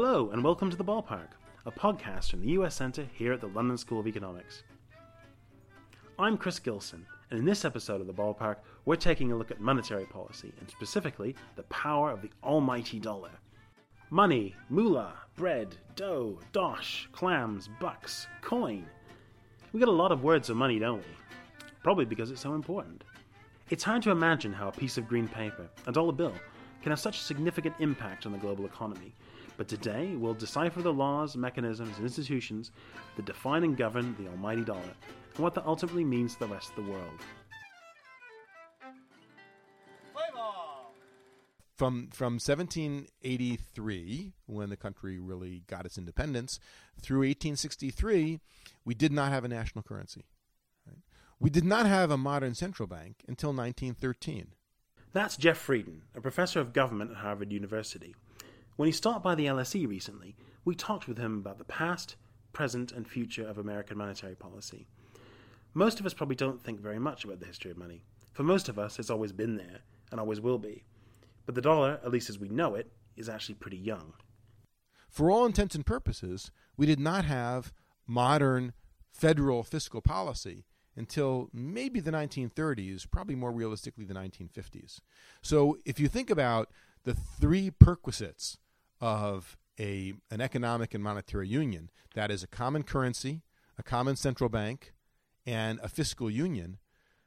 Hello, and welcome to The Ballpark, a podcast from the US Centre here at the London School of Economics. I'm Chris Gilson, and in this episode of The Ballpark, we're taking a look at monetary policy, and specifically the power of the almighty dollar. Money, moolah, bread, dough, dosh, clams, bucks, coin. We get a lot of words of money, don't we? Probably because it's so important. It's hard to imagine how a piece of green paper, a dollar bill, can have such a significant impact on the global economy. But today, we'll decipher the laws, mechanisms, and institutions that define and govern the almighty dollar, and what that ultimately means to the rest of the world. from from 1783 when the country really got its independence through 1863 we did not have a national currency right? we did not have a modern central bank until 1913 That's Jeff Frieden, a professor of government at Harvard University. When he stopped by the LSE recently, we talked with him about the past, present, and future of American monetary policy. Most of us probably don't think very much about the history of money. For most of us, it's always been there, and always will be. But the dollar, at least as we know it, is actually pretty young. for all intents and purposes we did not have modern federal fiscal policy until maybe the 1930s, probably more realistically the 1950s. So if you think about the three perquisites of a an economic and monetary union, that is a common currency, a common central bank, and a fiscal union,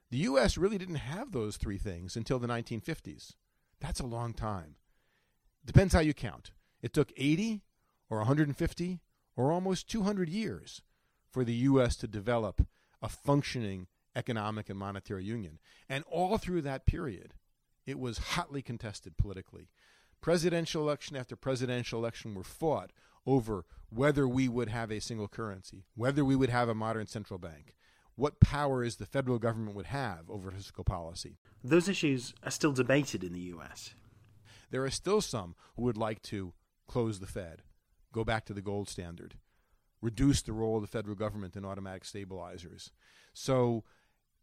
the US really didn't have those three things until the 1950s. That's a long time. Depends how you count. It took 80 or 150 or almost 200 years for the U.S. to develop a functioning economic and monetary union. And all through that period, it was hotly contested politically. Presidential election after presidential election were fought over whether we would have a single currency, whether we would have a modern central bank, what powers the federal government would have over fiscal policy. Those issues are still debated in the US. There are still some who would like to close the Fed, go back to the gold standard, reduce the role of the federal government in automatic stabilizers. So,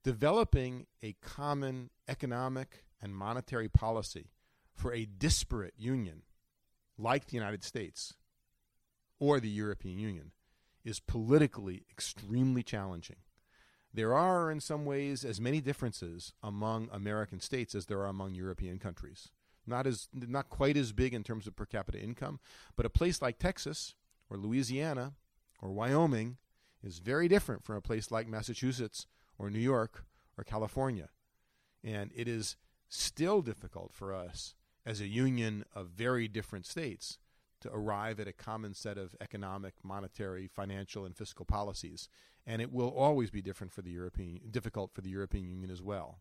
developing a common economic and monetary policy for a disparate union like the United States or the European Union is politically extremely challenging. There are, in some ways, as many differences among American states as there are among European countries. Not as not quite as big in terms of per capita income, but a place like Texas or Louisiana or Wyoming is very different from a place like Massachusetts or New York or California. And it is still difficult for us as a union of very different states to arrive at a common set of economic, monetary, financial, and fiscal policies. And it will always be different for the European, difficult for the European Union as well.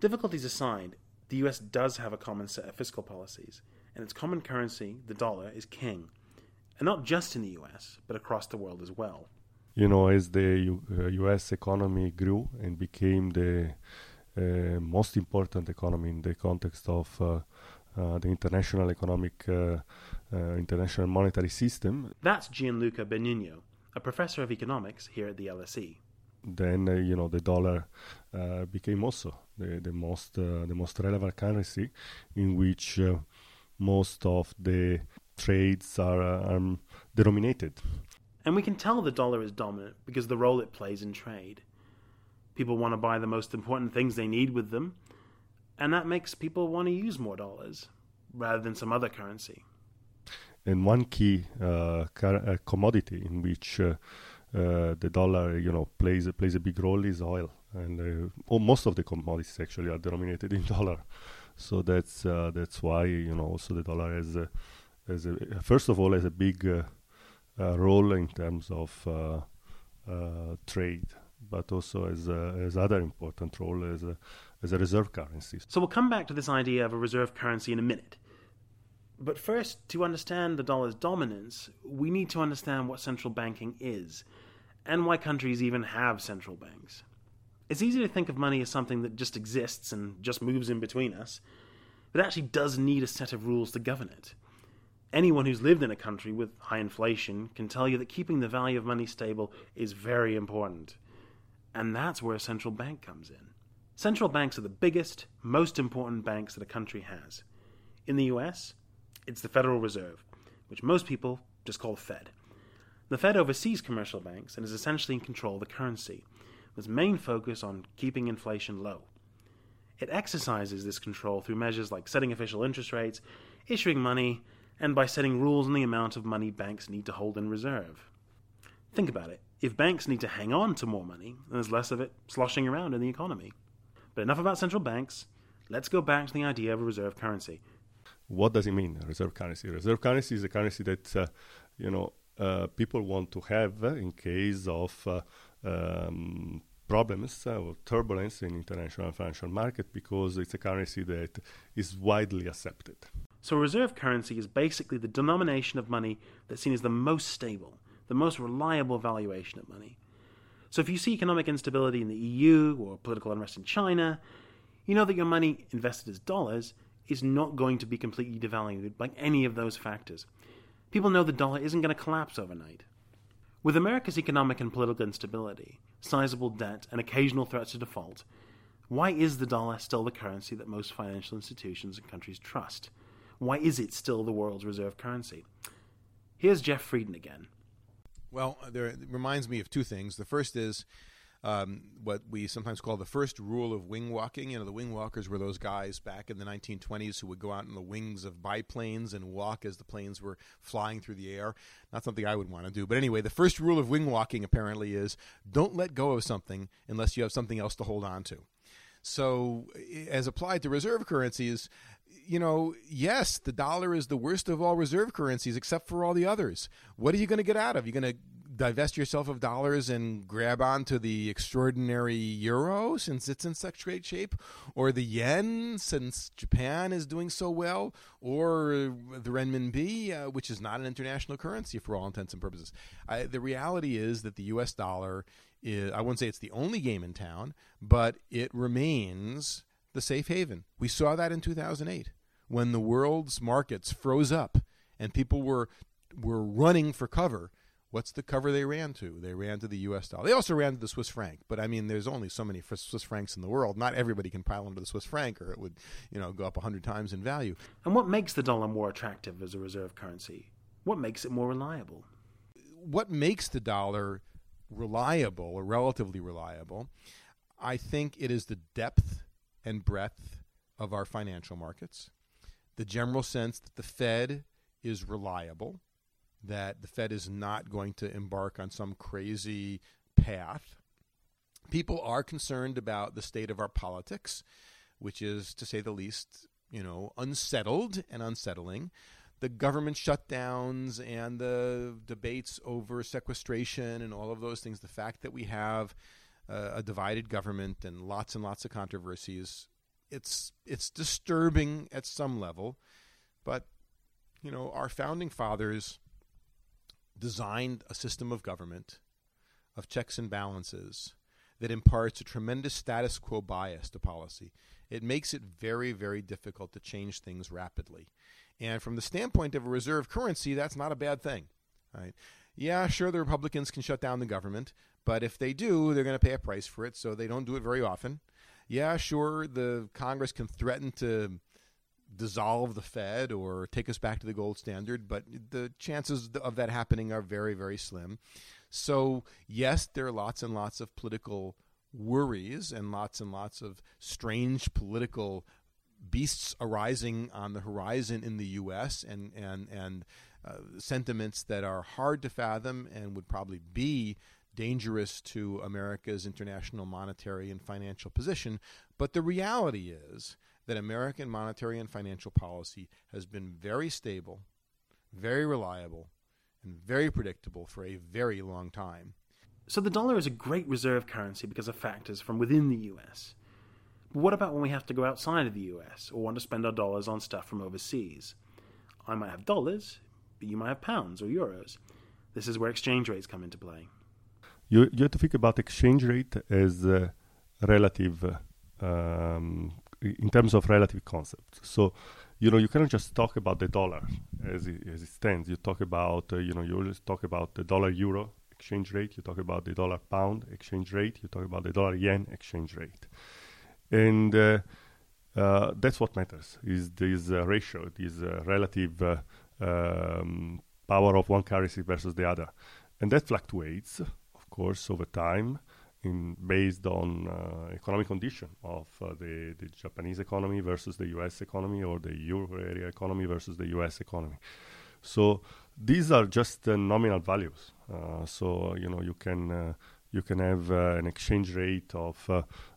Difficulties aside, the US does have a common set of fiscal policies, and its common currency, the dollar, is king. And not just in the US, but across the world as well. you know, as the U- uh, U.S. economy grew and became the uh, most important economy in the context of uh, the international economic, uh, uh, international monetary system, That's Gianluca Benigno, a professor of economics here at the LSE. then uh, you know the dollar uh, became also the, the most uh, the most relevant currency in which uh, most of the trades are uh, um, denominated. And we can tell the dollar is dominant because the role it plays in trade. People want to buy the most important things they need with them, and that makes people want to use more dollars rather than some other currency. and one key uh, car- uh, commodity in which uh, uh, the dollar, you know, plays plays a big role is oil, and uh, most of the commodities actually are denominated in dollar. So that's uh, that's why you know also the dollar has a, has a first of all has a big role in terms of trade, but also as a, as other important role as a as a reserve currency. So we'll come back to this idea of a reserve currency in a minute. But first, to understand the dollar's dominance, we need to understand what central banking is, and why countries even have central banks. It's easy to think of money as something that just exists and just moves in between us, but actually does need a set of rules to govern it. Anyone who's lived in a country with high inflation can tell you that keeping the value of money stable is very important. And that's where a central bank comes in. Central banks are the biggest, most important banks that a country has. In the US, it's the Federal Reserve, which most people just call Fed. The Fed oversees commercial banks and is essentially in control of the currency, with its main focus on keeping inflation low. It exercises this control through measures like setting official interest rates, issuing money, and by setting rules on the amount of money banks need to hold in reserve. Think about it. If banks need to hang on to more money, then there's less of it sloshing around in the economy. But enough about central banks. Let's go back to the idea of a reserve currency. What does it mean, a reserve currency? Reserve currency is a currency that, uh, you know, uh, people want to have in case of uh, um, problems uh, or turbulence in international financial market because it's a currency that is widely accepted. So, a reserve currency is basically the denomination of money that's seen as the most stable, the most reliable valuation of money. So, if you see economic instability in the EU or political unrest in China, you know that your money invested as dollars is not going to be completely devalued by any of those factors. People know the dollar isn't going to collapse overnight. With America's economic and political instability, sizable debt, and occasional threats to default, why is the dollar still the currency that most financial institutions and countries trust? Why is it still the world's reserve currency? Here's Jeff Frieden again. Well, there, it reminds me of two things. The first is um, what we sometimes call the first rule of wing walking. You know, the wing walkers were those guys back in the 1920s who would go out in the wings of biplanes and walk as the planes were flying through the air. Not something I would want to do. But anyway, the first rule of wing walking apparently is don't let go of something unless you have something else to hold on to. So, as applied to reserve currencies, you know, yes, the dollar is the worst of all reserve currencies except for all the others. What are you going to get out of? You're going to divest yourself of dollars and grab onto the extraordinary euro since it's in such great shape, or the yen since Japan is doing so well, or the renminbi, uh, which is not an international currency for all intents and purposes. The reality is that the U.S. dollar is, I wouldn't say it's the only game in town, but it remains the safe haven. We saw that in 2008 when the world's markets froze up and people were were running for cover. What's the cover they ran to? They ran to the U.S. dollar. They also ran to the Swiss franc, but I mean, there's only so many Swiss francs in the world. Not everybody can pile into the Swiss franc, or it would, you know, go up hundred times in value. And what makes the dollar more attractive as a reserve currency? What makes it more reliable? What makes the dollar reliable or relatively reliable? I think it is the depth and breadth of our financial markets, the general sense that the Fed is reliable, that the Fed is not going to embark on some crazy path. People are concerned about the state of our politics, which is, to say the least, you know, unsettled and unsettling. The government shutdowns and the debates over sequestration and all of those things, the fact that we have uh, a divided government and lots and lots of controversies. It's it's disturbing at some level, but you know our founding fathers designed a system of government of checks and balances that imparts a tremendous status quo bias to policy. It makes it very, very difficult to change things rapidly. And from the standpoint of a reserve currency, that's not a bad thing. Right? Yeah, sure, the Republicans can shut down the government, but if they do, they're going to pay a price for it, so they don't do it very often. Yeah, sure, the Congress can threaten to dissolve the Fed or take us back to the gold standard, but the chances of that happening are very, very slim. So, yes, there are lots and lots of political worries and lots and lots of strange political beasts arising on the horizon in the U.S. and and and uh, sentiments that are hard to fathom and would probably be dangerous to America's international monetary and financial position. But the reality is that American monetary and financial policy has been very stable, very reliable, and very predictable for a very long time. So the dollar is a great reserve currency because of factors from within the US. But what about when we have to go outside of the US or want to spend our dollars on stuff from overseas? I might have dollars, but you might have pounds or euros. This is where exchange rates come into play. You, you have to think about exchange rate as uh, relative um, in terms of relative concepts. So, you know, you cannot just talk about the dollar as it, as it stands. You talk about, uh, you know, you always talk about the dollar euro exchange rate. You talk about the dollar pound exchange rate. You talk about the dollar yen exchange rate, and uh, uh, that's what matters is this uh, ratio, this uh, relative uh, um, power of one currency versus the other, and that fluctuates, of course, over time. In, based on uh, economic condition of uh, the, the Japanese economy versus the U.S. economy or the euro area economy versus the U.S. economy. So these are just uh, nominal values. Uh, so you know you can uh, you can have uh, an exchange rate of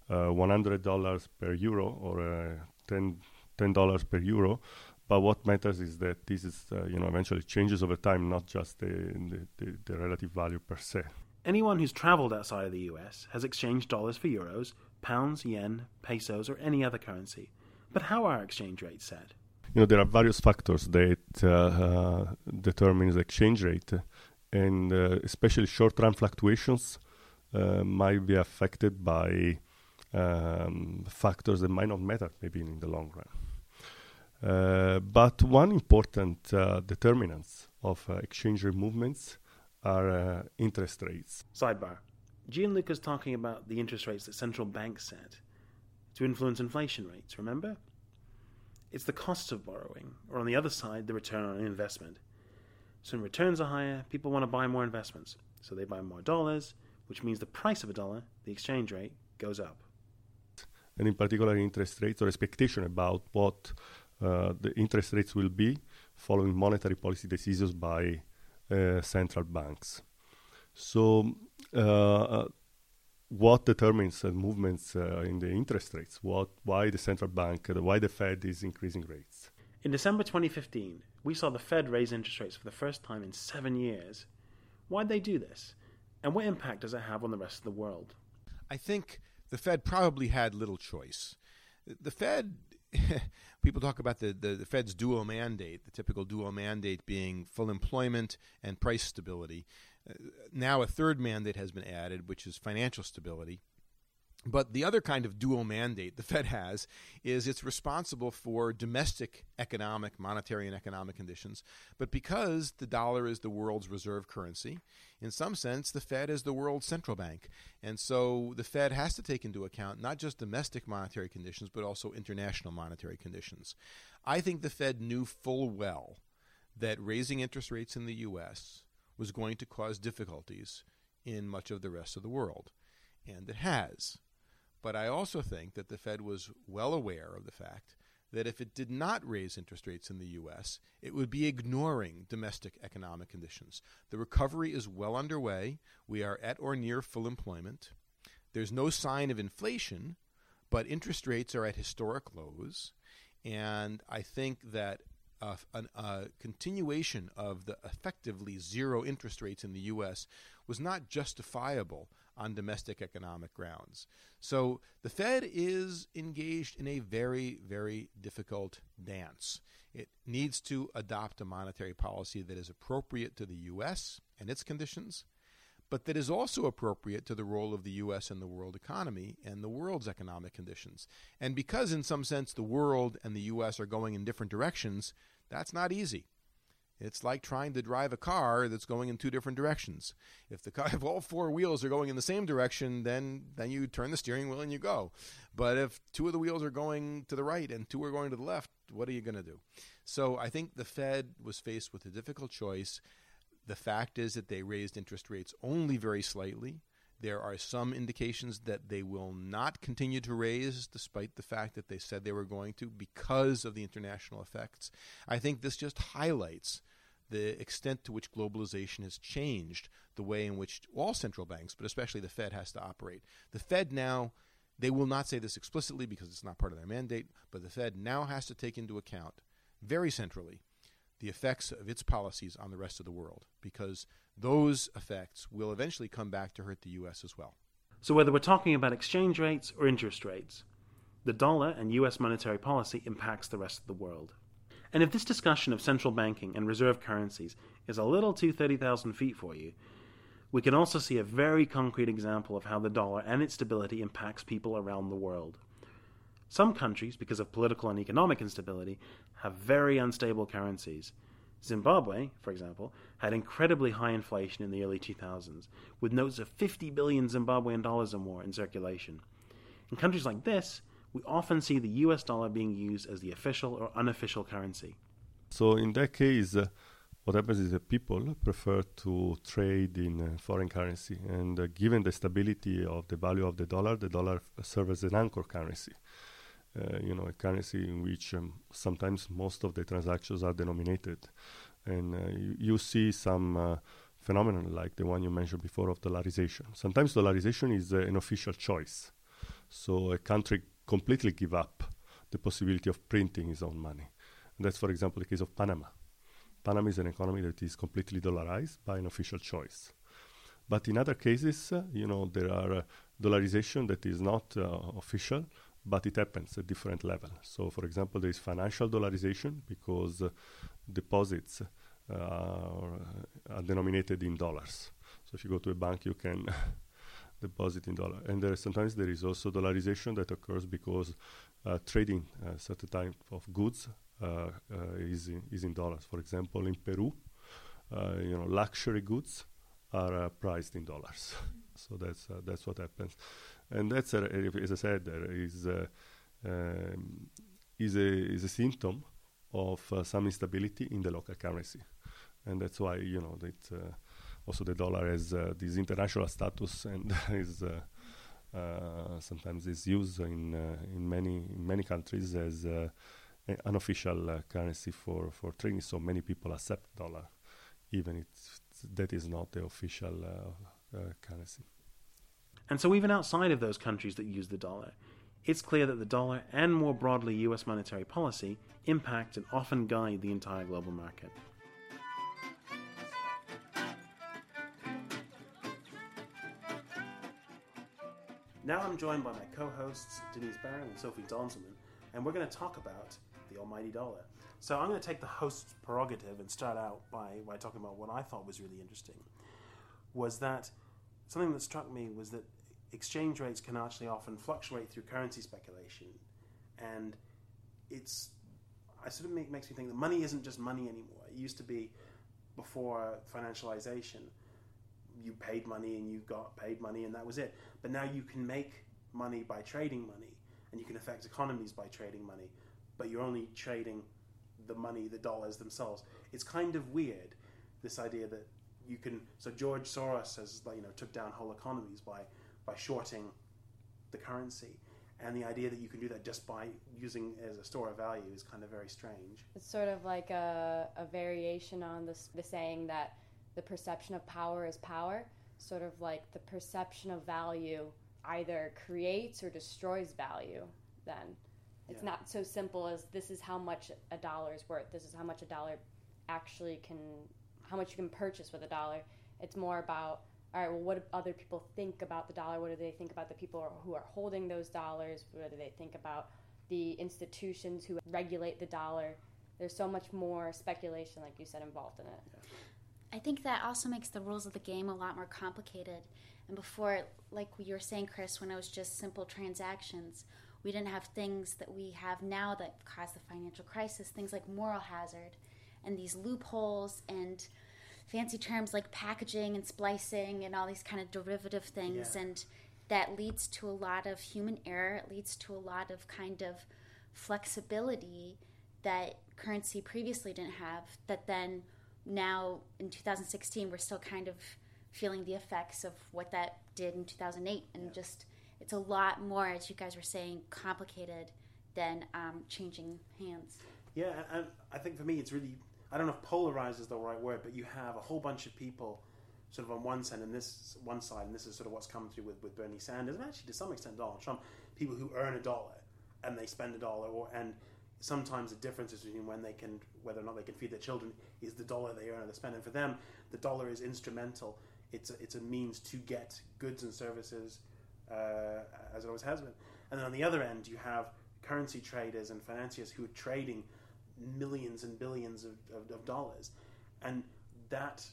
$100 per euro or 10 dollars per euro but what matters is that this is, uh, you know, eventually changes over time, not just the, the, the, relative value per se. Anyone who's traveled outside of the US has exchanged dollars for euros, pounds, yen, pesos, or any other currency. But how are exchange rates set? You know, there are various factors that uh, uh, determine the exchange rate, and uh, especially short-term fluctuations uh, might be affected by um, factors that might not matter maybe in the long run. Uh, but one important uh, determinants of uh, exchange rate movements are uh, interest rates. Sidebar. Gianluca's talking about the interest rates that central banks set to influence inflation rates, remember? It's the cost of borrowing, or on the other side, the return on investment. So when returns are higher, people want to buy more investments. So they buy more dollars, which means the price of a dollar, the exchange rate, goes up. And in particular, interest rates or expectation about what the interest rates will be following monetary policy decisions by uh, central banks. So, uh, what determines the movements in the interest rates? What, why the central bank, why the Fed is increasing rates? In December 2015, we saw the Fed raise interest rates for the first time in seven years. Why'd they do this? And what impact does it have on the rest of the world? I think the Fed probably had little choice. The Fed people talk about the, the, the, Fed's dual mandate, the typical dual mandate being full employment and price stability. Uh, now, a third mandate has been added, which is financial stability. But the other kind of dual mandate the Fed has is it's responsible for domestic economic, monetary, and economic conditions. But because the dollar is the world's reserve currency, in some sense, the Fed is the world's central bank. And so the Fed has to take into account not just domestic monetary conditions, but also international monetary conditions. I think the Fed knew full well that raising interest rates in the U.S. was going to cause difficulties in much of the rest of the world. And it has. But I also think that the Fed was well aware of the fact that if it did not raise interest rates in the U.S., it would be ignoring domestic economic conditions. The recovery is well underway. We are at or near full employment. There's no sign of inflation, but interest rates are at historic lows. And I think that a continuation of the effectively zero interest rates in the U.S. was not justifiable on domestic economic grounds. So the Fed is engaged in a very, very difficult dance. It needs to adopt a monetary policy that is appropriate to the U.S. and its conditions, but that is also appropriate to the role of the U.S. in the world economy and the world's economic conditions. And because, in some sense, the world and the U.S. are going in different directions, that's not easy. It's like trying to drive a car that's going in two different directions. If the car, if all four wheels are going in the same direction, then then you turn the steering wheel and you go. But if two of the wheels are going to the right and two are going to the left, what are you going to do? So I think the Fed was faced with a difficult choice. The fact is that they raised interest rates only very slightly. There are some indications that they will not continue to raise, despite the fact that they said they were going to, because of the international effects. I think this just highlights the extent to which globalization has changed the way in which all central banks, but especially the Fed, has to operate. The Fed now, they will not say this explicitly because it's not part of their mandate, but the Fed now has to take into account very centrally the effects of its policies on the rest of the world because those effects will eventually come back to hurt the U.S. as well. So, whether we're talking about exchange rates or interest rates, the dollar and U.S. monetary policy impacts the rest of the world. And if this discussion of central banking and reserve currencies is a little too 30,000 feet for you, we can also see a very concrete example of how the dollar and its stability impacts people around the world. Some countries, because of political and economic instability, have very unstable currencies. Zimbabwe, for example, had incredibly high inflation in the early 2000s, with notes of 50 billion Zimbabwean dollars or more in circulation. In countries like this, we often see the US dollar being used as the official or unofficial currency. So in that case, uh, what happens is that people prefer to trade in uh, foreign currency, and uh, given the stability of the value of the dollar, the dollar serves as an anchor currency. Uh, you know, a currency in which um, sometimes most of the transactions are denominated, and uh, you, you see some uh, phenomenon like the one you mentioned before of dollarization. Sometimes dollarization is uh, an official choice, so a country completely give up the possibility of printing its own money. And that's, for example, the case of Panama. Panama is an economy that is completely dollarized by an official choice. But in other cases, uh, you know, there are uh, dollarization that is not official, but it happens at different level. So, for example, there is financial dollarization because uh, deposits uh, are, are denominated in dollars. So, if you go to a bank, you can deposit in dollar. And sometimes there is also dollarization that occurs because uh, trading uh, certain type of goods uh, uh, is in, is in dollars. For example, in Peru, you know, luxury goods are priced in dollars. so that's that's what happens, and that's as I said, there is uh, um, is a is a symptom of uh, some instability in the local currency, and that's why you know that also the dollar has uh, this international status and is uh, uh, sometimes is used in in many in many countries as an unofficial currency for for trading. So many people accept dollar, even if that is not the official currency. And so, even outside of those countries that use the dollar, it's clear that the dollar and more broadly US monetary policy impact and often guide the entire global market. Now I'm joined by my co hosts, Denise Barron and Sophie Donzelman, and we're going to talk about the almighty dollar. So I'm going to take the host's prerogative and start out by, by talking about what I thought was really interesting. Was that something that struck me was that exchange rates can actually often fluctuate through currency speculation, and it's I sort of make, makes me think that money isn't just money anymore. It used to be before financialization you paid money and you got paid money and that was it. But now you can make money by trading money and you can affect economies by trading money, but you're only trading the money, the dollars themselves. It's kind of weird, this idea that you can. So George Soros has, you know, took down whole economies by by shorting the currency, and the idea that you can do that just by using as a store of value is kind of very strange. It's sort of like a, a variation on this, the saying that the perception of power is power, sort of like the perception of value either creates or destroys value, then. It's yeah. not so simple as this is how much a dollar is worth, this is how much a dollar actually can, how much you can purchase with a dollar. It's more about, all right, well, what do other people think about the dollar? What do they think about the people who are holding those dollars? What do they think about the institutions who regulate the dollar? There's so much more speculation, like you said, involved in it. I think that also makes the rules of the game a lot more complicated. And before, like you were saying, Chris, when it was just simple transactions, we didn't have things that we have now that caused the financial crisis, things like moral hazard and these loopholes and fancy terms like packaging and splicing and all these kind of derivative things. Yeah. And that leads to a lot of human error. It leads to a lot of kind of flexibility that currency previously didn't have that then now in 2016 we're still kind of feeling the effects of what that did in 2008 and yeah. just it's a lot more as you guys were saying complicated than um, changing hands yeah and i think for me it's really i don't know if polarized is the right word but you have a whole bunch of people sort of on one side and this one side and this is sort of what's come through with, with bernie sanders and actually to some extent donald trump people who earn a dollar and they spend a dollar or and sometimes the difference between when they can, whether or not they can feed their children, is the dollar they earn or they spend. And for them, the dollar is instrumental. It's a, it's a means to get goods and services, uh, as it always has been. And then on the other end, you have currency traders and financiers who are trading millions and billions of, of, of dollars, and that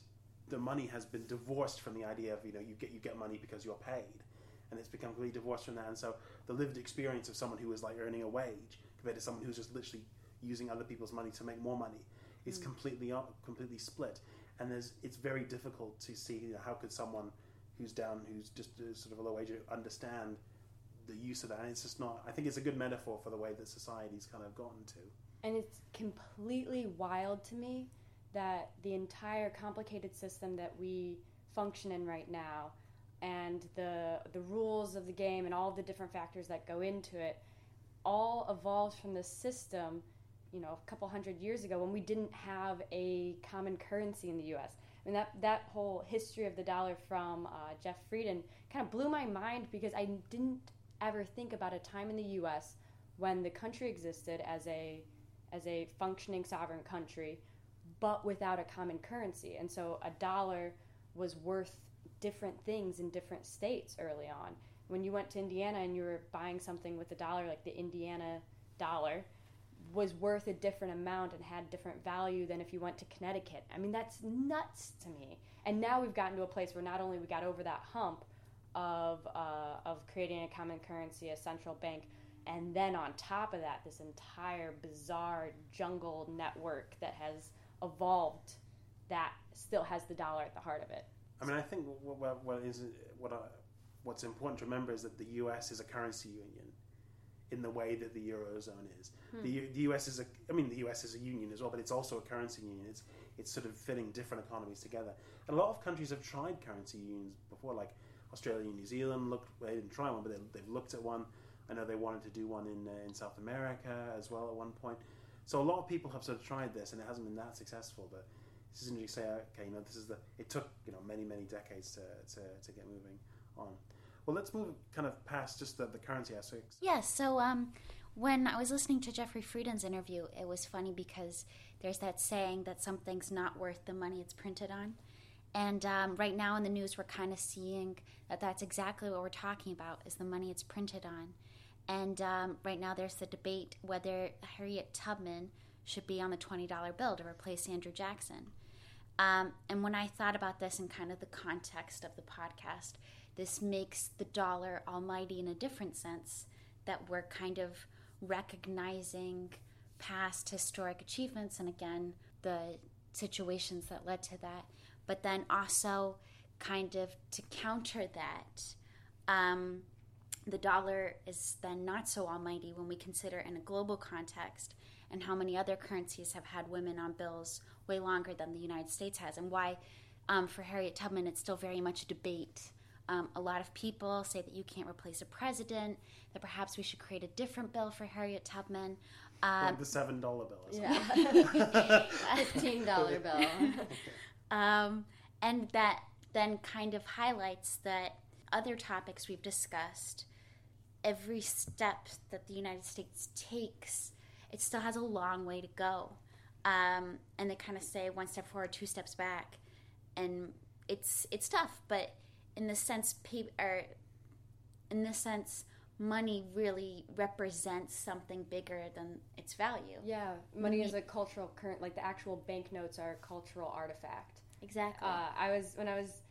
the money has been divorced from the idea of you know you get you get money because you're paid, and it's become completely divorced from that. And so the lived experience of someone who is like earning a wage compared to someone who's just literally using other people's money to make more money. It's mm. completely completely split, and there's it's very difficult to see you know, how could someone who's down, who's just uh, sort of a low wage, understand the use of that. And it's just not. I think it's a good metaphor for the way that society's kind of gotten to. And it's completely wild to me that the entire complicated system that we function in right now and the the rules of the game and all the different factors that go into it all evolved from this system you know a couple hundred years ago when we didn't have a common currency in the US I mean that that whole history of the dollar from uh, Jeff Frieden kind of blew my mind because I didn't ever think about a time in the US when the country existed as a as a functioning sovereign country but without a common currency. And so a dollar was worth different things in different states early on. When you went to Indiana and you were buying something with a dollar, like the Indiana dollar, was worth a different amount and had different value than if you went to Connecticut. I mean, that's nuts to me. And now we've gotten to a place where not only we got over that hump of uh, of creating a common currency, a central bank, and then on top of that, this entire bizarre jungle network that has evolved that still has the dollar at the heart of it. I mean, I think what, what, what is what I, what's important to remember is that the U.S. is a currency union in the way that the eurozone is. Hmm. The, U- the U.S. is a I mean, the U.S. is a union as well, but it's also a currency union. It's it's sort of fitting different economies together. And a lot of countries have tried currency unions before, like Australia and New Zealand looked. They didn't try one, but they, they've looked at one. I know they wanted to do one in uh, in South America as well at one point. So a lot of people have sort of tried this, and it hasn't been that successful. But this is interesting to say, okay, you know, this is the. It took you know many many decades to to, to get moving on. Well, let's move kind of past just the, the currency aspects. Yeah, so um, when I was listening to Jeffrey Frieden's interview, it was funny because there's that saying that something's not worth the money it's printed on. And um, right now in the news, we're kind of seeing that that's exactly what we're talking about is the money it's printed on. And um, right now there's the debate whether Harriet Tubman should be on the $20 bill to replace Andrew Jackson. Um, and when I thought about this in kind of the context of the podcast, this makes the dollar almighty in a different sense that we're kind of recognizing past historic achievements and again the situations that led to that but then also kind of to counter that um, the dollar is then not so almighty when we consider in a global context and how many other currencies have had women on bills way longer than the United States has, and why um, for Harriet Tubman it's still very much a debate. Um, a lot of people say that you can't replace a president, that perhaps we should create a different bill for Harriet Tubman. Um, like the seven dollar bill. Or Yeah. Fifteen dollar bill. um, and that then kind of highlights that other topics we've discussed, every step that the United States takes, it still has a long way to go. Um, and they kind of say one step forward, two steps back, and it's it's tough. But in the sense, pe- or in the sense, money really represents something bigger than its value. Yeah, money is a cultural current. Like the actual banknotes are a cultural artifact. Exactly. Uh, I was when I was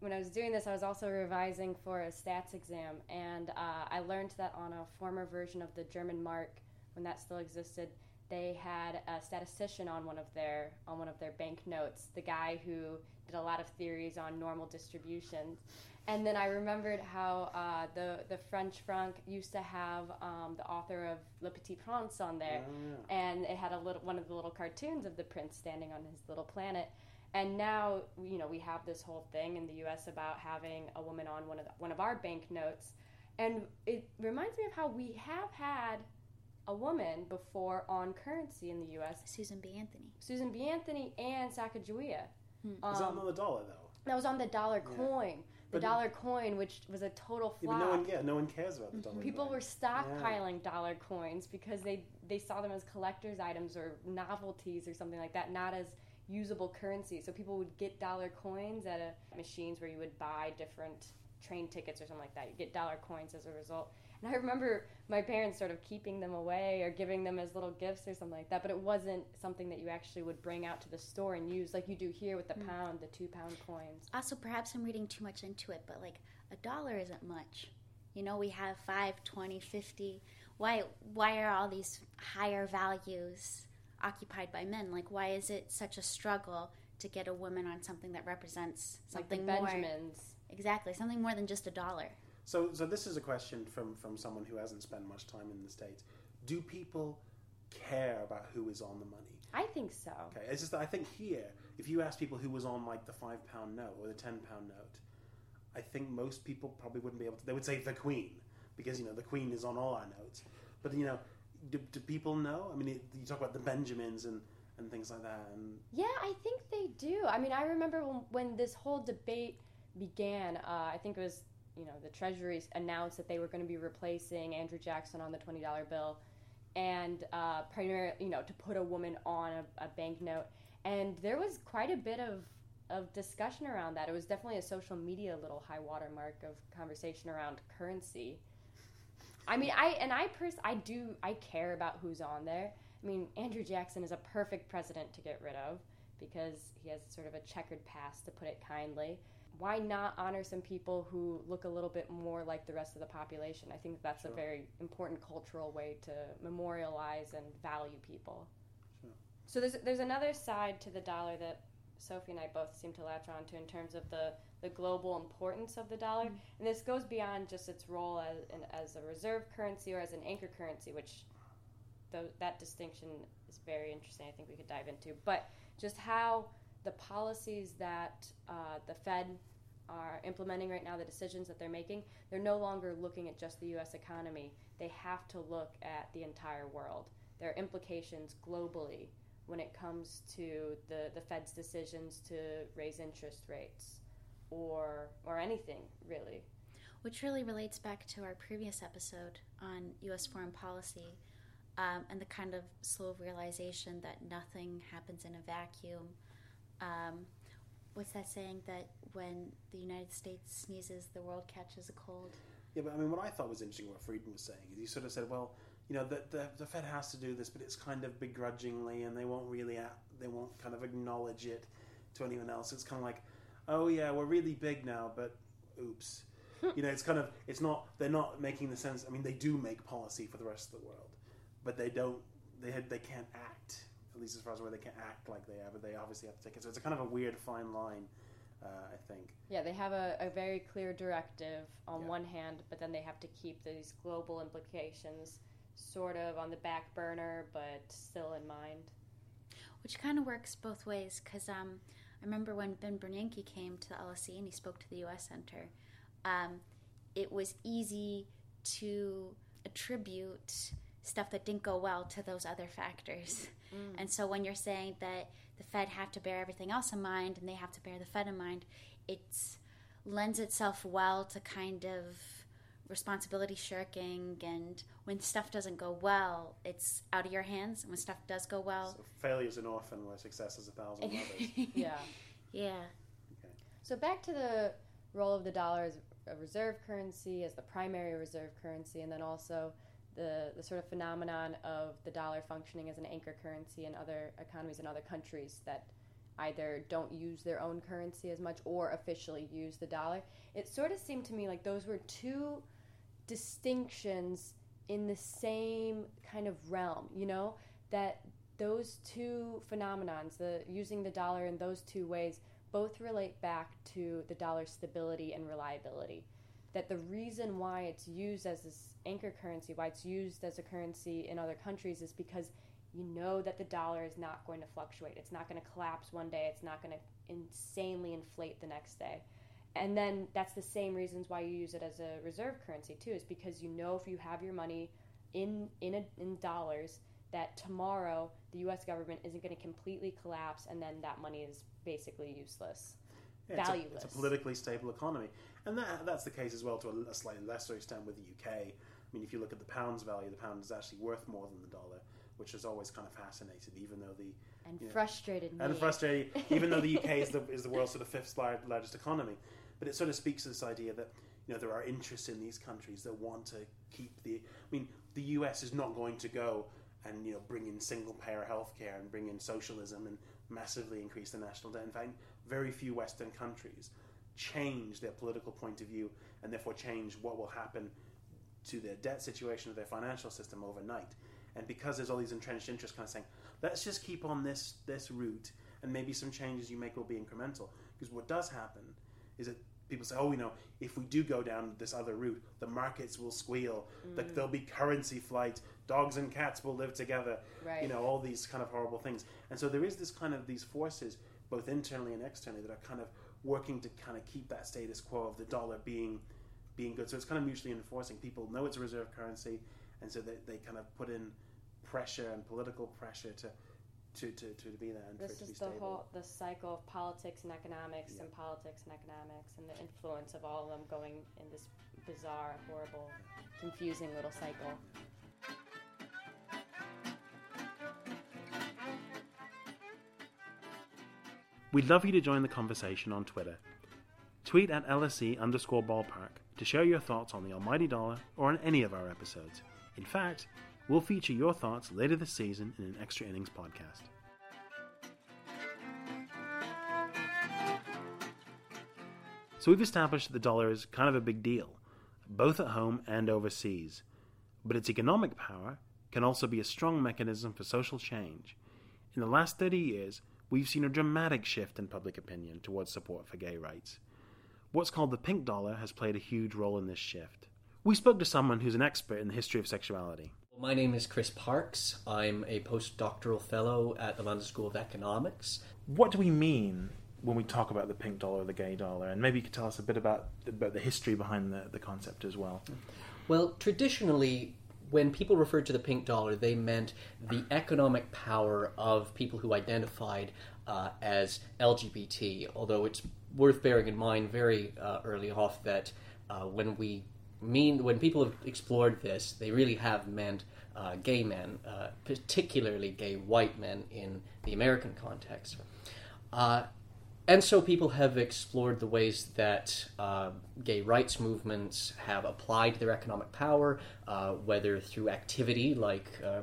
when I was doing this, I was also revising for a stats exam, and uh, I learned that on a former version of the German mark, when that still existed, they had a statistician on one of their on one of their banknotes. The guy who did a lot of theories on normal distributions. And then I remembered how uh, the the French franc used to have um, the author of Le Petit Prince on there, Ah. and it had a little one of the little cartoons of the prince standing on his little planet. And now, you know, we have this whole thing in the U.S. about having a woman on one of the, one of our banknotes, and it reminds me of how we have had a woman before on currency in the U.S. Susan B. Anthony. Susan B. Anthony and Sacagawea. Is that on the dollar though? That was on the dollar Yeah. coin. The But- dollar coin, which was a total Yeah, flop. no one, yeah, no one cares about the dollar. People bill. were stockpiling dollar coins because they they saw them as collector's items or novelties or something like that, not as usable currency. So people would get dollar coins at a machines where you would buy different train tickets or something like that. You get dollar coins as a result. And I remember my parents sort of keeping them away or giving them as little gifts or something like that. But it wasn't something that you actually would bring out to the store and use like you do here with the mm. pound, the two pound coins. Also, perhaps I'm reading too much into it, but like a dollar isn't much. You know, we have 5, 20, 50. Why why are all these higher values occupied by men? Like why is it such a struggle to get a woman on something that represents Like the something more? Benjamins. Exactly, something more than just a dollar. So, so this is a question from from someone who hasn't spent much time in the states. Do people care about who is on the money? I think so. Okay, it's just that I think here, if you ask people who was on like the five pound note or the ten pound note, I think most people probably wouldn't be able to. They would say the Queen because you know the Queen is on all our notes. But you know, do, do people know? I mean, you talk about the Benjamins and and things like that, and Yeah, I think they do. I mean, I remember when, when this whole debate began. Uh, I think it was you know the Treasury announced that they were going to be replacing Andrew Jackson on the twenty dollar bill, and uh, primarily you know to put a woman on a, a banknote. And there was quite a bit of of discussion around that. It was definitely a social media little high watermark of conversation around currency. I mean, I and I pers- I do I care about who's on there. I mean, Andrew Jackson is a perfect president to get rid of because he has sort of a checkered past, to put it kindly. Why not honor some people who look a little bit more like the rest of the population? I think that's a very important cultural way to memorialize and value people. Sure. So there's there's another side to the dollar that Sophie and I both seem to latch on to in terms of the, the global importance of the dollar. And this goes beyond just its role as, in, as a reserve currency or as an anchor currency, which tho- that distinction is very interesting. I think we could dive into. But just how the policies that uh, the Fed are implementing right now, the decisions that they're making, they're no longer looking at just the U.S. economy. They have to look at the entire world. There are implications globally when it comes to the, the Fed's decisions to raise interest rates or or anything really. which really relates back to our previous episode on U.S. foreign policy um, and the kind of slow realization that nothing happens in a vacuum. Um, what's that saying that when the United States sneezes, the world catches a cold? Yeah, but I mean, what I thought was interesting, what Friedman was saying, is he sort of said, well, you know, the, the, the Fed has to do this, but it's kind of begrudgingly, and they won't really, they won't kind of acknowledge it to anyone else. It's kind of like, oh yeah, we're really big now, but oops. you know, it's kind of, it's not, they're not making the sense. I mean, they do make policy for the rest of the world, but they don't, they they can't act. At least as far as where they can act like they are, but they obviously have to take it. So it's a kind of a weird fine line, uh, I think. Yeah, they have a, a very clear directive on Yeah. one hand, but then they have to keep these global implications sort of on the back burner, but still in mind. Which kind of works both ways because um, I remember when Ben Bernanke came to the LSE and he spoke to the U.S. Center, um, it was easy to attribute stuff that didn't go well to those other factors. And so when you're saying that the Fed have to bear everything else in mind and they have to bear the Fed in mind, it lends itself well to kind of responsibility shirking and when stuff doesn't go well it's out of your hands and when stuff does go well So failure's an orphan where success is a thousand others. Yeah. yeah So back to the role of the dollar as a reserve currency, as the primary reserve currency, and then also the, the sort of phenomenon of the dollar functioning as an anchor currency in other economies in other countries that either don't use their own currency as much or officially use the dollar. It sort of seemed to me like those were two distinctions in the same kind of realm, you know, that those two phenomenons, the using the dollar in those two ways, both relate back to the dollar's stability and reliability. That the reason why it's used as this anchor currency, why it's used as a currency in other countries, is because you know that the dollar is not going to fluctuate. It's not going to collapse one day. It's not going to insanely inflate the next day. And then that's the same reasons why you use it as a reserve currency too, is because you know if you have your money in in a, in dollars that tomorrow the U.S. government isn't going to completely collapse, and then that money is basically useless. Yeah, it's a- Valueless. It's a, politically stable economy, and that that's the case as well to a, a slightly lesser extent with the UK. I mean, if you look at the pound's value, the pound is actually worth more than the dollar, which has always kind of fascinated, even though the And Yeah. frustrated me. and frustrating, even though the UK is the is the world's sort of fifth largest economy, but it sort of speaks to this idea that you know there are interests in these countries that want to keep the. I mean, the US is not going to go and you know bring in single payer healthcare and bring in socialism and massively increase the national debt. In fact, very few Western countries change their political point of view and therefore change what will happen to their debt situation or their financial system overnight. And because there's all these entrenched interests kind of saying, let's just keep on this this route and maybe some changes you make will be incremental. Because what does happen is that people say, oh, you know, if we do go down this other route, the markets will squeal, Mm. like there'll be currency flight, dogs and cats will live together, Right. you know, all these kind of horrible things. And so there is this kind of these forces, both internally and externally, that are kind of working to kind of keep that status quo of the dollar being being good. So it's kind of mutually enforcing. People know it's a reserve currency, and so they, they kind of put in pressure and political pressure to to, to, to be there and for it This to be is the whole the cycle of politics and economics Yeah. and politics and economics and the influence of all of them going in this bizarre, horrible, confusing little cycle. We'd love you to join the conversation on Twitter. Tweet at LSE underscore ballpark to share your thoughts on the almighty dollar or on any of our episodes. In fact, we'll feature your thoughts later this season in an Extra Innings podcast. So we've established that the dollar is kind of a big deal, both at home and overseas. But its economic power can also be a strong mechanism for social change. In the last 30 years, we've seen a dramatic shift in public opinion towards support for gay rights. What's called the pink dollar has played a huge role in this shift. We spoke to someone who's an expert in the history of sexuality. My name is Chris Parkes. I'm a postdoctoral fellow at the London School of Economics. What do we mean when we talk about the pink dollar or the gay dollar? And maybe you could tell us a bit about, about the history behind the, the concept as well. Well, traditionally, when people referred to the pink dollar, they meant the economic power of people who identified uh, as LGBT. Although it's worth bearing in mind very uh, early off that uh, when we mean when people have explored this, they really have meant uh, gay men, uh, particularly gay white men in the American context. Uh, and so people have explored the ways that uh, gay rights movements have applied their economic power, uh, whether through activity like uh,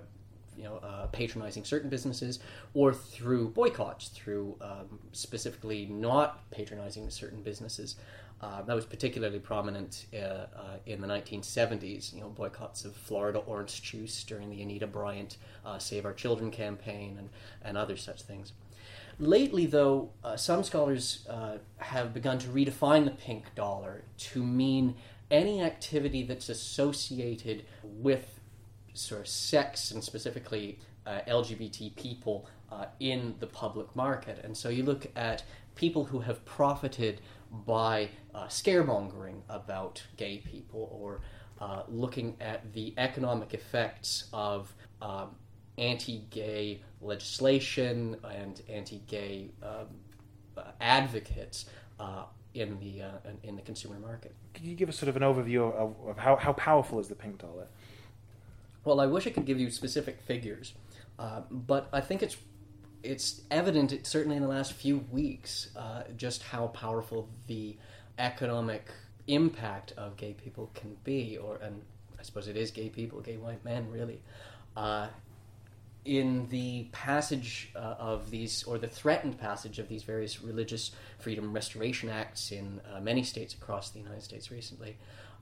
you know uh, patronizing certain businesses, or through boycotts, through um, specifically not patronizing certain businesses. Uh, that was particularly prominent uh, uh, in the 1970s. You know, boycotts of Florida orange juice during the Anita Bryant uh, "Save Our Children" campaign, and and other such things. Lately, though, uh, some scholars uh, have begun to redefine the pink dollar to mean any activity that's associated with sort of sex and specifically LGBT people in the public market. And so you look at people who have profited by uh, scaremongering about gay people or uh, looking at the economic effects of um, anti-gay legislation and anti-gay um, uh, advocates uh, in the uh, in the consumer market. Could you give us sort of an overview of, of how, how powerful is the pink dollar? Well, I wish I could give you specific figures, uh, but I think it's it's evident, certainly in the last few weeks, uh, just how powerful the economic impact of gay people can be, or and I suppose it is gay people, gay white men, really. Uh, in the passage uh, of these, or the threatened passage of these various religious freedom restoration acts in uh, many states across the United States recently,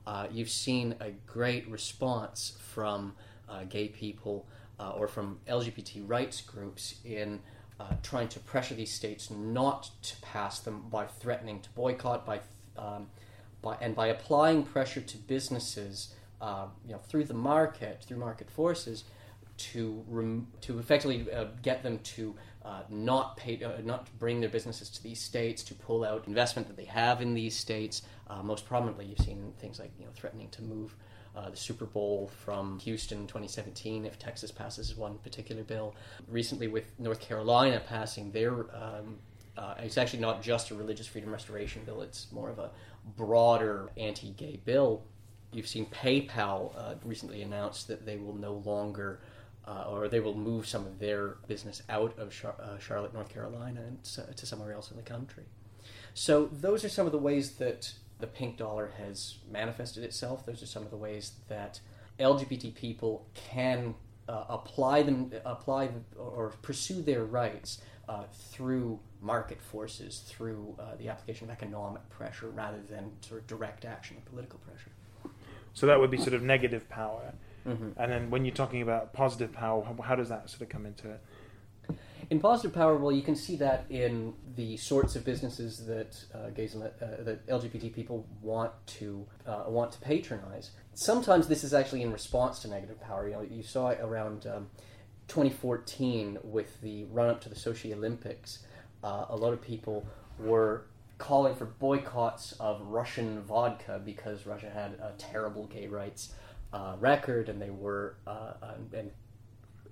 uh, you've seen a great response from uh, gay people uh, or from LGBT rights groups in uh, trying to pressure these states not to pass them by threatening to boycott, by, um, by and by applying pressure to businesses, uh, you know, through the market, through market forces, to rem- to effectively uh, get them to uh, not pay, uh, not bring their businesses to these states, to pull out investment that they have in these states. Uh, most prominently, you've seen things like you know threatening to move uh, the Super Bowl from Houston in 2017 if Texas passes one particular bill. Recently, with North Carolina passing their um, uh, it's actually not just a religious freedom restoration bill; it's more of a broader anti-gay bill. You've seen PayPal uh, recently announced that they will no longer, uh, or they will move some of their business out of Char- uh, Charlotte, North Carolina, and to, to somewhere else in the country. So those are some of the ways that the pink dollar has manifested itself. Those are some of the ways that LGBT people can uh, apply them, apply or pursue their rights uh, through market forces, through uh, the application of economic pressure, rather than sort of direct action or political pressure. So that would be sort of negative power. And then when you're talking about positive power, how, how does that sort of come into it? In positive power, well, you can see that in the sorts of businesses that uh, gays and uh, that LGBT people want to uh, want to patronize. Sometimes this is actually in response to negative power. You know, you saw it around um, 2014 with the run up to the Sochi Olympics. Uh, a lot of people were calling for boycotts of Russian vodka because Russia had a terrible gay rights uh, record, and they were uh, and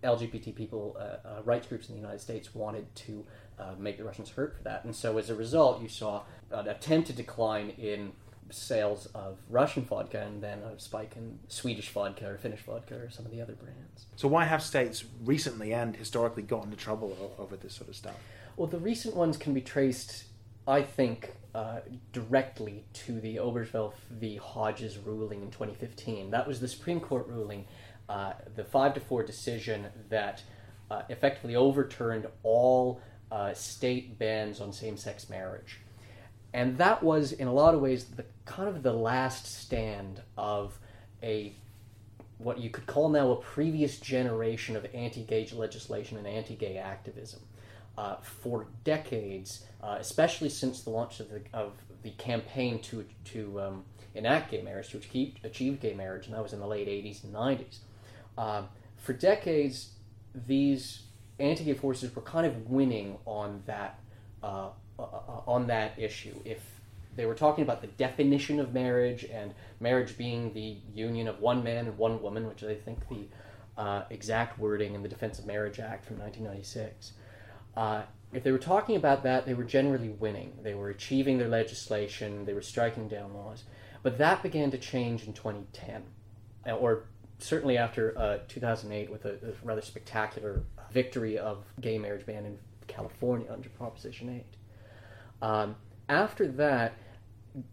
LGBT people, uh, uh, rights groups in the United States wanted to uh, make the Russians hurt for that. And so as a result, you saw an attempted decline in sales of Russian vodka and then a spike in Swedish vodka or Finnish vodka or some of the other brands. So why have states recently and historically got into trouble over this sort of stuff? Well, the recent ones can be traced, I think, uh, directly to the Obergefell v. Hodges ruling in 2015. That was the Supreme Court ruling uh, the five to four decision that uh, effectively overturned all uh, state bans on same-sex marriage, and that was in a lot of ways the kind of the last stand of a what you could call now a previous generation of anti-gay legislation and anti-gay activism. Uh, for decades, uh, especially since the launch of the, of the campaign to to um, enact gay marriage, to achieve, achieve gay marriage, and that was in the late 80s and 90s. Uh, for decades, these anti-gay forces were kind of winning on that uh, uh, uh, on that issue. If they were talking about the definition of marriage and marriage being the union of one man and one woman, which I think the uh, exact wording in the Defense of Marriage Act from 1996. Uh, if they were talking about that, they were generally winning. They were achieving their legislation. They were striking down laws. But that began to change in 2010, or certainly after uh, 2008 with a, a, rather spectacular victory of gay marriage ban in California under Proposition 8. Um, after that,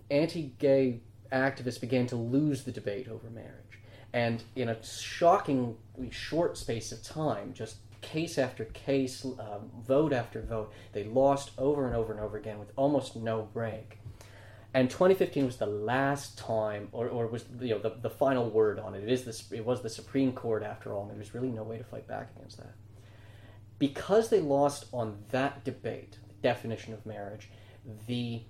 anti-gay activists began to lose the debate over marriage. And in a shockingly short space of time, just case after case, um, vote after vote, they lost over and over and over again with almost no break. And 2015 was the last time, or, or was you know the, the final word on it. It is this. It was the Supreme Court after all, and there was really no way to fight back against that. Because they lost on that debate, the definition of marriage, the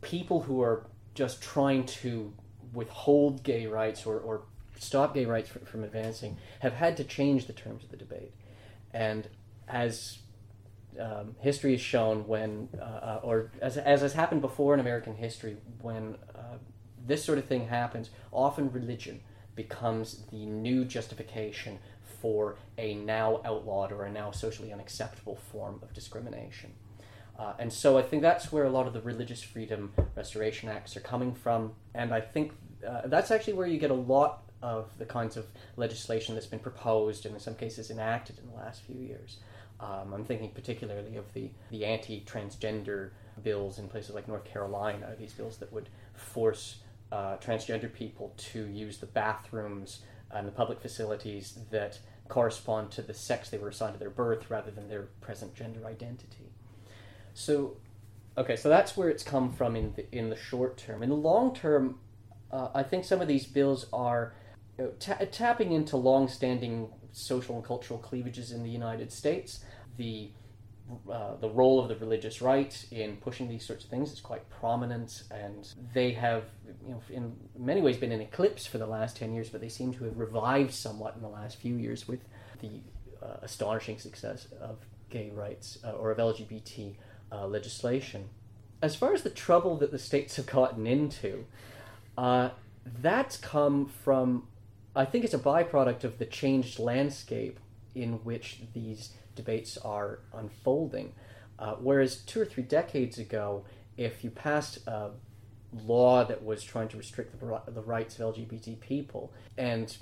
people who are just trying to withhold gay rights or, or stop gay rights from, from advancing have had to change the terms of the debate. And as um, history has shown when, uh, uh, or as, as has happened before in American history, when uh, this sort of thing happens, often religion becomes the new justification for a now outlawed or a now socially unacceptable form of discrimination. Uh, and so I think that's where a lot of the religious freedom restoration acts are coming from. And I think uh, that's actually where you get a lot of the kinds of legislation that's been proposed and in some cases enacted in the last few years. Um, I'm thinking particularly of the, the anti transgender bills in places like North Carolina, these bills that would force uh, transgender people to use the bathrooms and the public facilities that correspond to the sex they were assigned at their birth rather than their present gender identity. So, okay, so that's where it's come from in the, in the short term. In the long term, uh, I think some of these bills are you know, ta- tapping into long-standing social and cultural cleavages in the United States. The uh, the role of the religious right in pushing these sorts of things is quite prominent, and they have, you know, in many ways been in eclipse for the last ten years, but they seem to have revived somewhat in the last few years with the uh, astonishing success of gay rights uh, or of LGBT uh, legislation. As far as the trouble that the states have gotten into, uh, that's come from I think it's a byproduct of the changed landscape in which these debates are unfolding. Uh, whereas two or three decades ago, if you passed a law that was trying to restrict the, the rights of LGBT people and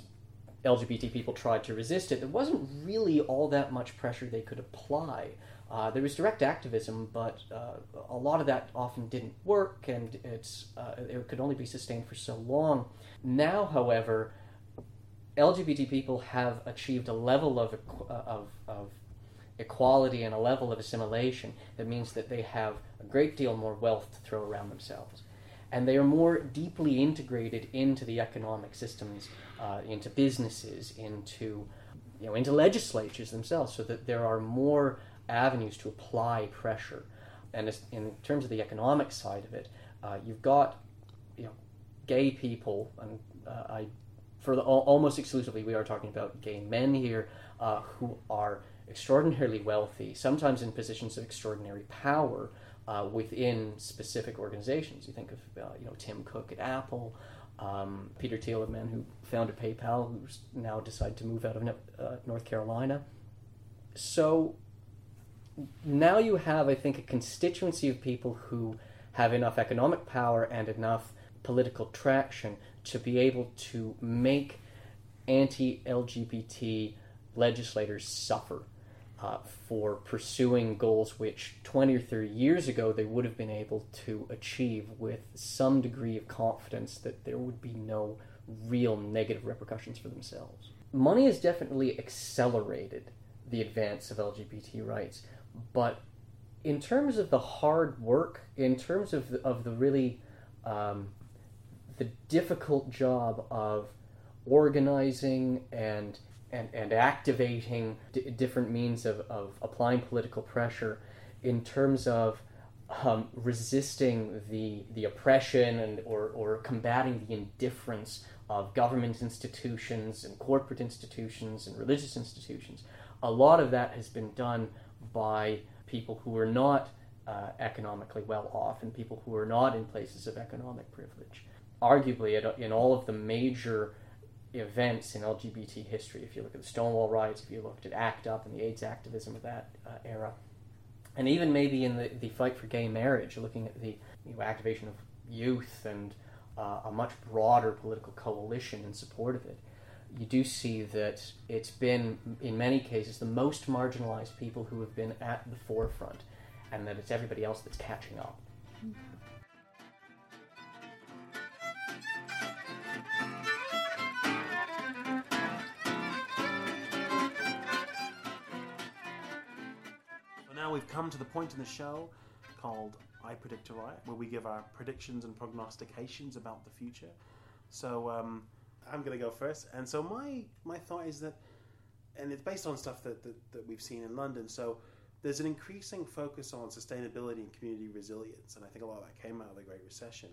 LGBT people tried to resist it, there wasn't really all that much pressure they could apply. Uh, there was direct activism, but uh, a lot of that often didn't work, and it's uh, it could only be sustained for so long. Now, however, LGBT people have achieved a level of, uh, of, of equality and a level of assimilation that means that they have a great deal more wealth to throw around themselves. And they are more deeply integrated into the economic systems, uh, into businesses, into, you know, into legislatures themselves, so that there are more avenues to apply pressure. And in terms of the economic side of it, uh, you've got you know gay people, and uh, I for the, almost exclusively we are talking about gay men here uh, who are extraordinarily wealthy, sometimes in positions of extraordinary power uh, within specific organizations. You think of uh, you know Tim Cook at Apple, um, Peter Thiel, a man who founded PayPal, who's now decided to move out of uh, North Carolina. So now you have, I think, a constituency of people who have enough economic power and enough political traction to be able to make anti LGBT legislators suffer uh, for pursuing goals which 20 or 30 years ago they would have been able to achieve with some degree of confidence that there would be no real negative repercussions for themselves. Money has definitely accelerated the advance of LGBT rights, but in terms of the hard work, in terms of the, of the really um, the difficult job of organizing and and, and activating d- different means of, of applying political pressure in terms of um, resisting the the oppression and or, or combating the indifference of government institutions and corporate institutions and religious institutions. A lot of that has been done by people who are not uh, economically well off and people who are not in places of economic privilege. Arguably, in all of the major events in LGBT history, if you look at the Stonewall riots, if you looked at ACT UP and the AIDS activism of that uh, era, and even maybe in the, the fight for gay marriage, looking at the you know, activation of youth and uh, a much broader political coalition in support of it, you do see that it's been, in many cases, the most marginalized people who have been at the forefront, and that it's everybody else that's catching up. So we've come to the point in the show called I Predict a Riot, where we give our predictions and prognostications about the future. So um, I'm going to go first. And so my, my thought is that, and it's based on stuff that, that, that we've seen in London. So there's an increasing focus on sustainability and community resilience. And I think a lot of that came out of the Great Recession.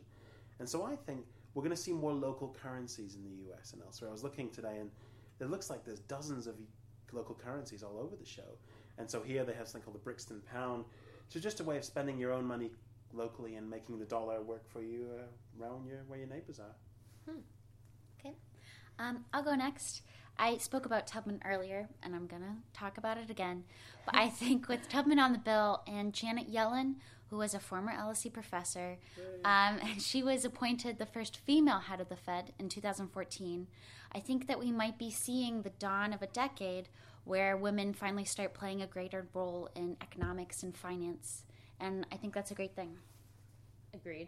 And so I think we're going to see more local currencies in the US and elsewhere. I was looking today and it looks like there's dozens of local currencies all over the show. And so here they have something called the Brixton Pound. So just a way of spending your own money locally and making the dollar work for you uh, around your, where your neighbors are. Hmm. Okay. Um, I'll go next. I spoke about Tubman earlier, and I'm going to talk about it again. But I think with Tubman on the bill and Janet Yellen, who was a former LSE professor, um, and she was appointed the first female head of the Fed in 2014, I think that we might be seeing the dawn of a decade where women finally start playing a greater role in economics and finance. And I think that's a great thing. Agreed.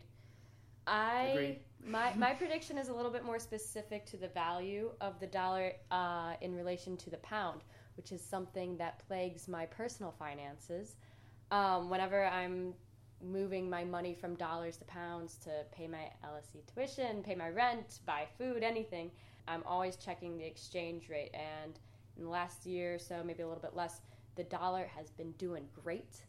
I Agreed. my my prediction is a little bit more specific to the value of the dollar uh, in relation to the pound, which is something that plagues my personal finances. Um, whenever I'm moving my money from dollars to pounds to pay my LSE tuition, pay my rent, buy food, anything, I'm always checking the exchange rate. And in the last year or so, maybe a little bit less, the dollar has been doing great.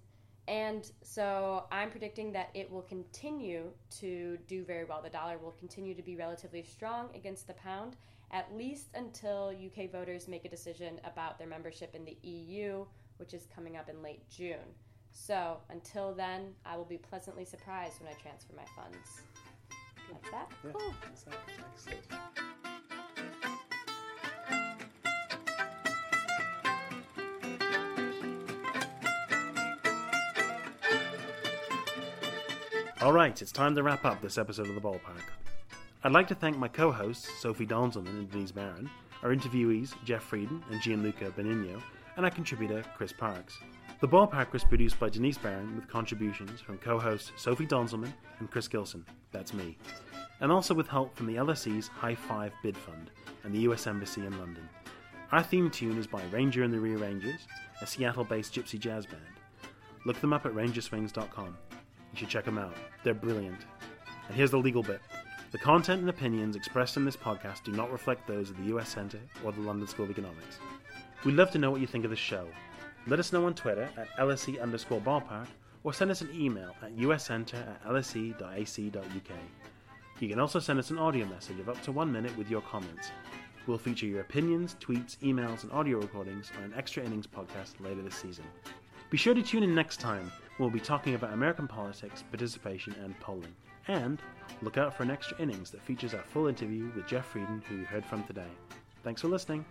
And so I'm predicting that it will continue to do very well. The dollar will continue to be relatively strong against the pound, at least until UK voters make a decision about their membership in the EU, which is coming up in late June. So until then, I will be pleasantly surprised when I transfer my funds. That's that. Yeah, Cool. that's that. Excellent. All right, it's time to wrap up this episode of The Ballpark. I'd like to thank my co hosts, Sophie Donzelman and Denise Barron, our interviewees, Jeff Frieden and Gianluca Benigno, and our contributor, Chris Parkes. The Ballpark was produced by Denise Barron with contributions from co hosts Sophie Donzelman and Chris Gilson, that's me, and also with help from the LSE's High Five Bid Fund and the US Embassy in London. Our theme tune is by Ranger and the Rearrangers, a Seattle based gypsy jazz band. Look them up at rangerswings.com. You should check them out. They're brilliant. And here's the legal bit. The content and opinions expressed in this podcast do not reflect those of the US Centre or the London School of Economics. We'd love to know what you think of the show. Let us know on Twitter at LSE underscore ballpark or send us an email at uscenter at lse.ac.uk. You can also send us an audio message of up to one minute with your comments. We'll feature your opinions, tweets, emails, and audio recordings on an Extra Innings podcast later this season. Be sure to tune in next time we'll be talking about American politics, participation, and polling. And look out for an Extra Innings that features our full interview with Jeff Frieden, who you heard from today. Thanks for listening.